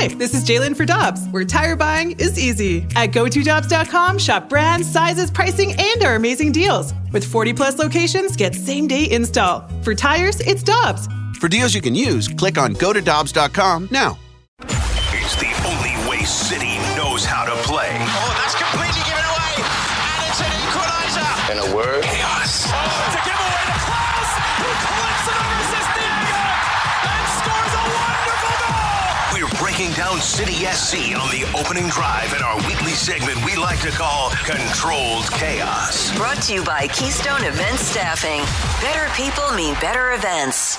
Hi, this is Jalen for Dobbs, where tire buying is easy. At GoToDobbs.com, shop brands, sizes, pricing, and our amazing deals. With 40 plus locations, get same day install. For tires, it's Dobbs. For deals you can use, click on GoToDobbs.com now. It's the only way City knows how to play. Oh, that's completely given away. And it's an equaliser. In a word, breaking down City SC on the opening drive in our weekly segment we like to call Controlled Chaos. Brought to you by Keystone Event Staffing. Better people mean better events.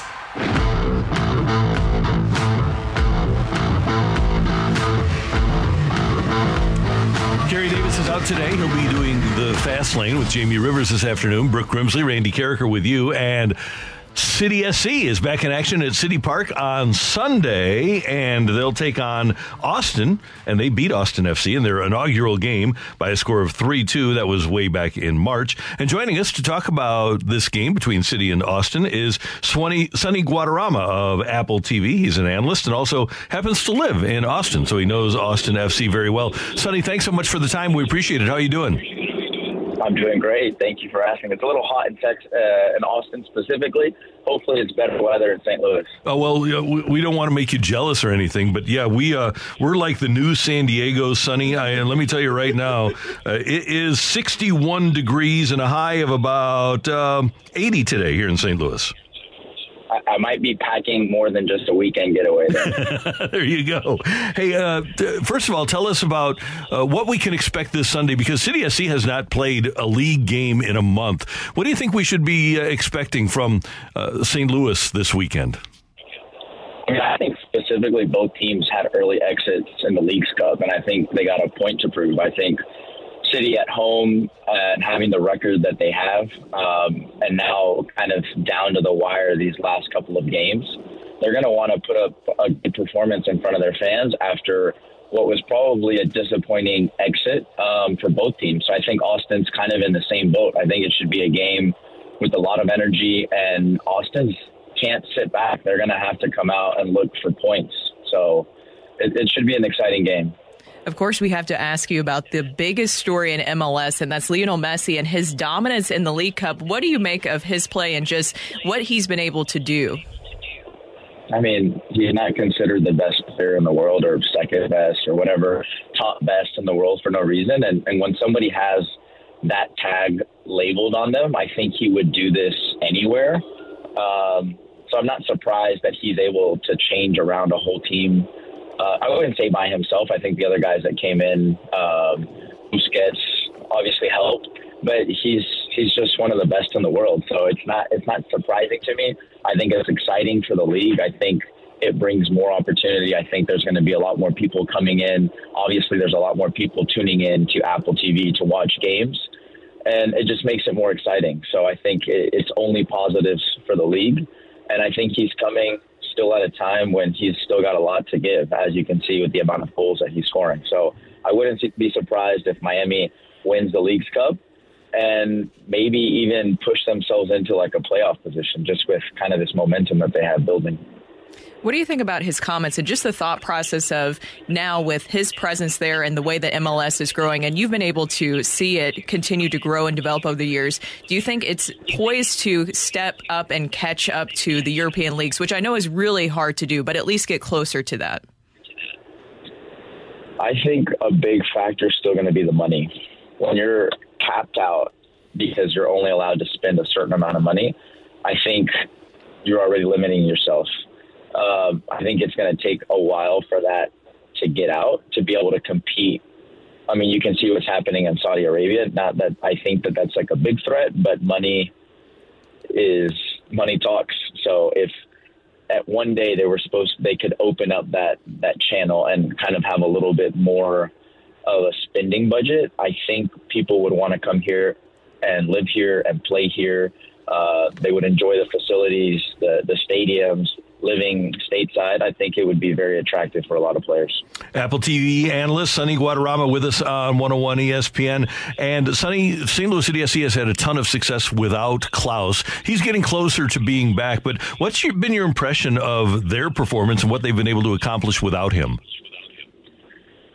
Kerry Davis is out today. He'll be doing the fast lane with Jamie Rivers this afternoon. Brooke Grimsley, Randy Karraker with you. And City SC is back in action at City Park on Sunday, and they'll take on Austin, and they beat Austin FC in their inaugural game by a score of 3 2. That was way back in March. And joining us to talk about this game between City and Austin is Swanee, Sonny Guadarrama of Apple TV. He's an analyst and also happens to live in Austin, so he knows Austin FC very well. Sonny, thanks so much for the time. We appreciate it. How are you doing? I'm doing great. Thank you for asking. It's a little hot in Texas, uh, in Austin specifically. Hopefully, it's better weather in St. Louis. Oh well, we don't want to make you jealous or anything, but yeah, we uh, we're like the new San Diego, sunny. And let me tell you right now, uh, it is 61 degrees and a high of about um, 80 today here in St. Louis. I, I might be packing more than just a weekend getaway. There, there you go. Hey, uh, t- first of all, tell us about uh, what we can expect this Sunday because City SC has not played a league game in a month. What do you think we should be uh, expecting from uh, St. Louis this weekend? I, mean, I think specifically both teams had early exits in the Leagues Cup, and I think they got a point to prove. I think City at home and having the record that they have, um, and now kind of down to the wire these last couple of games, they're going to want to put up a good performance in front of their fans after what was probably a disappointing exit um, for both teams. So I think Austin's kind of in the same boat. I think it should be a game with a lot of energy, and Austin's can't sit back. They're going to have to come out and look for points. So it, it should be an exciting game. Of course, we have to ask you about the biggest story in MLS, and that's Lionel Messi and his dominance in the League Cup. What do you make of his play and just what he's been able to do? I mean, he's not considered the best player in the world or second best or whatever, top best in the world for no reason. And, and when somebody has that tag labeled on them, I think he would do this anywhere. Um, so I'm not surprised that he's able to change around a whole team. Uh, I wouldn't say by himself. I think the other guys that came in, um, Busquets, obviously helped, but he's he's just one of the best in the world. So it's not it's not surprising to me. I think it's exciting for the league. I think it brings more opportunity. I think there's going to be a lot more people coming in. Obviously, there's a lot more people tuning in to Apple TV to watch games, and it just makes it more exciting. So I think it's only positives for the league, and I think he's coming still at a time when he's still got a lot to give, as you can see with the amount of goals that he's scoring. So I wouldn't be surprised if Miami wins the Leagues Cup and maybe even push themselves into like a playoff position just with kind of this momentum that they have building. What do you think about his comments and just the thought process of now with his presence there and the way that MLS is growing, and you've been able to see it continue to grow and develop over the years? Do you think it's poised to step up and catch up to the European leagues, which I know is really hard to do, but at least get closer to that? I think a big factor is still going to be the money. When you're capped out because you're only allowed to spend a certain amount of money, I think you're already limiting yourself. Um, I think it's going to take a while for that to get out to be able to compete. I mean, you can see what's happening in Saudi Arabia. Not that I think that that's like a big threat, but money is money talks. So if at one day they were supposed they could open up that that channel and kind of have a little bit more of a spending budget, I think people would want to come here and live here and play here. Uh, they would enjoy the facilities, the the stadiums, living stateside, I think it would be very attractive for a lot of players. Apple TV analyst Sonny Guadarrama with us on 101 ESPN. And Sonny, St. Louis City SC has had a ton of success without Klauss. He's getting closer to being back, but what's your, been your impression of their performance and what they've been able to accomplish without him?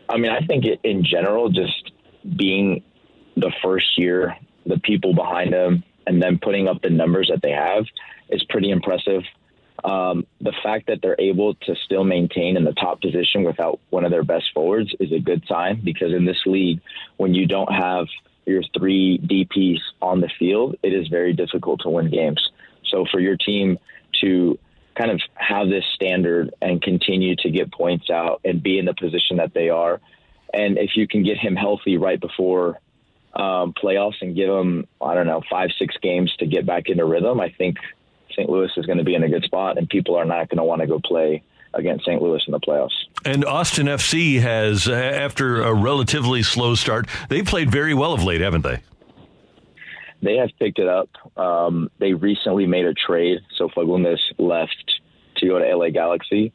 I mean, I think in general, just being the first year, the people behind them, and then putting up the numbers that they have is pretty impressive. Um, the fact that they're able to still maintain in the top position without one of their best forwards is a good sign because in this league, when you don't have your three DPs on the field, it is very difficult to win games. So for your team to kind of have this standard and continue to get points out and be in the position that they are, and if you can get him healthy right before um, playoffs and give him, I don't know, five, six games to get back into rhythm, I think St. Louis is going to be in a good spot, and people are not going to want to go play against St. Louis in the playoffs. And Austin FC has, after a relatively slow start, they played very well of late, haven't they? They have picked it up. Um, they recently made a trade, so Fagundez left to go to LA Galaxy.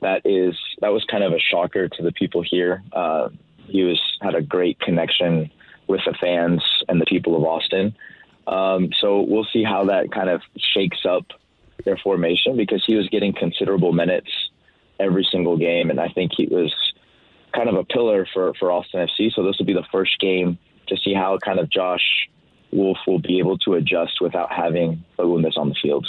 That is that was kind of a shocker to the people here. Uh, he was had a great connection with the fans and the people of Austin. Um, so we'll see how that kind of shakes up their formation because he was getting considerable minutes every single game, and I think he was kind of a pillar for for Austin FC. So this will be the first game to see how kind of Josh Wolff will be able to adjust without having Fagundez on the field.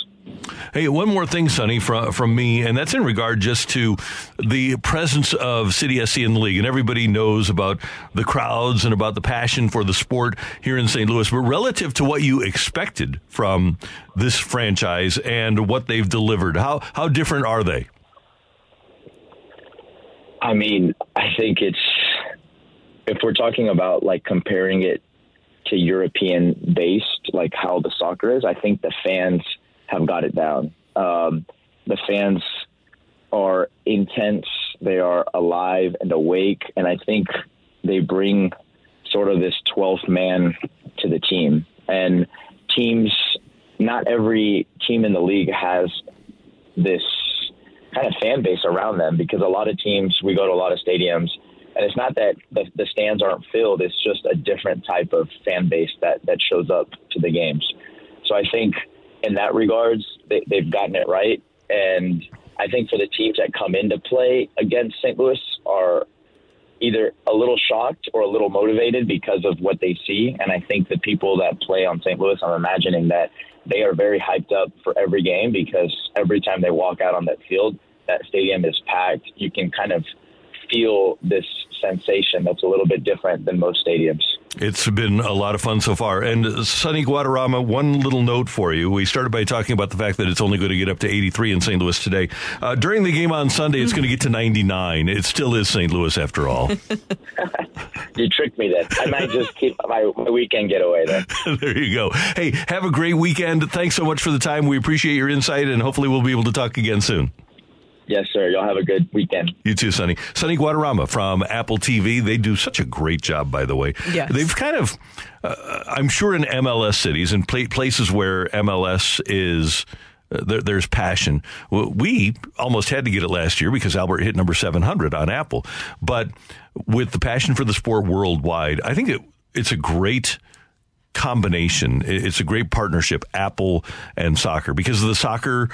Hey, one more thing, Sonny, from from me, and that's in regard just to the presence of City SC in the league, and everybody knows about the crowds and about the passion for the sport here in St. Louis. But relative to what you expected from this franchise and what they've delivered, how how different are they? I mean, I think it's if we're talking about like comparing it to European based, like how the soccer is, I think the fans have got it down. Um, the fans are intense, they are alive and awake, and I think they bring sort of this 12th man to the team. And teams, not every team in the league has this kind of fan base around them because a lot of teams, we go to a lot of stadiums, and it's not that the, the stands aren't filled, it's just a different type of fan base that, that shows up to the games. So I think in that regards, they, they've gotten it right. And I think for the teams that come into play against St. Louis are either a little shocked or a little motivated because of what they see. And I think the people that play on St. Louis, I'm imagining that they are very hyped up for every game because every time they walk out on that field, that stadium is packed. You can kind of feel this sensation that's a little bit different than most stadiums. It's been a lot of fun so far. And Sonny Guadarrama, one little note for you. We started by talking about the fact that it's only going to get up to 83 in St. Louis today. Uh, during the game on Sunday, it's going to get to 99. It still is St. Louis after all. you tricked me then. I might just keep my, my weekend getaway then. there you go. Hey, have a great weekend. Thanks so much for the time. We appreciate your insight, and hopefully we'll be able to talk again soon. Yes, sir. Y'all have a good weekend. You too, Sonny. Sonny Guadarrama from Apple TV. They do such a great job, by the way. Yes. They've kind of, uh, I'm sure in MLS cities and places where MLS is. Uh, there, there's passion. We almost had to get it last year because Albert hit number 700 on Apple. But with the passion for the sport worldwide, I think it, it's a great combination. It's a great partnership, Apple and soccer, because the soccer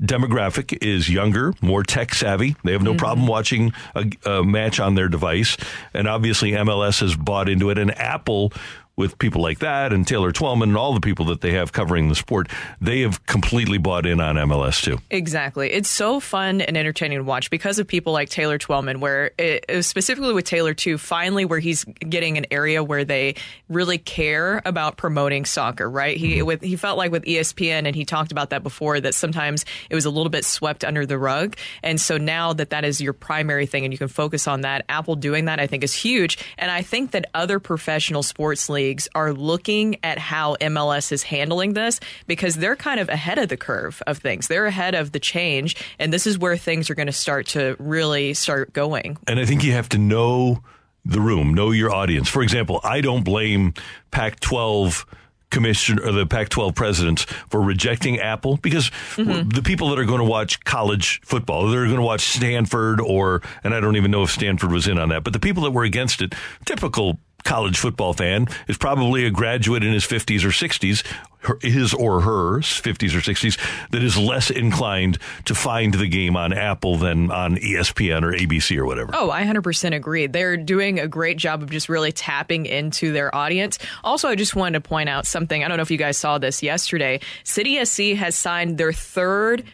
demographic is younger, more tech savvy. They have no mm-hmm. problem watching a, a, match on their device. And obviously, MLS has bought into it. And Apple with people like that and Taylor Twellman and all the people that they have covering the sport, they have completely bought in on MLS too. Exactly. It's so fun and entertaining to watch because of people like Taylor Twellman, where it, specifically with Taylor too, finally where he's getting an area where they really care about promoting soccer, right? He mm-hmm. with he felt like with ESPN and he talked about that before that sometimes it was a little bit swept under the rug. And so now that that is your primary thing and you can focus on that, Apple doing that I think is huge. And I think that other professional sports leagues leagues are looking at how MLS is handling this because they're kind of ahead of the curve of things. They're ahead of the change, and this is where things are going to start to really start going. And I think you have to know the room, know your audience. For example, I don't blame Pac 12 commissioner or the Pac-12 presidents for rejecting Apple because mm-hmm. the people that are going to watch college football, they're going to watch Stanford or, and I don't even know if Stanford was in on that, but the people that were against it, typical college football fan is probably a graduate in his 50s or 60s, her- his or her 50s or 60s, that is less inclined to find the game on Apple than on ESPN or ABC or whatever. Oh, I 100% agree. They're doing a great job of just really tapping into their audience. Also, I just wanted to point out something. I don't know if you guys saw this yesterday. City SC has signed their third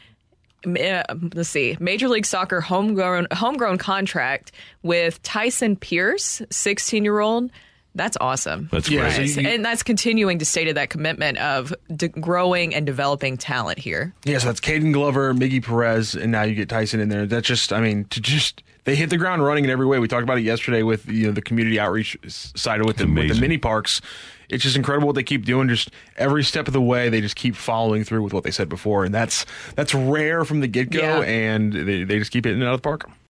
let's see, Major League Soccer homegrown homegrown contract with Tyson Pierce, 16 year old. That's awesome. That's Yeah, great. so you- and that's continuing to stay to that commitment of de- growing and developing talent here. Yeah, so that's Caden Glover, Miggy Perez, and now you get Tyson in there. That's just, I mean, to just they hit the ground running in every way. We talked about it yesterday with you know the community outreach side with the, with the mini parks. It's just incredible what they keep doing. Just every step of the way, they just keep following through with what they said before, and that's that's rare from the get go. Yeah. And they, they just keep hitting it out of the park.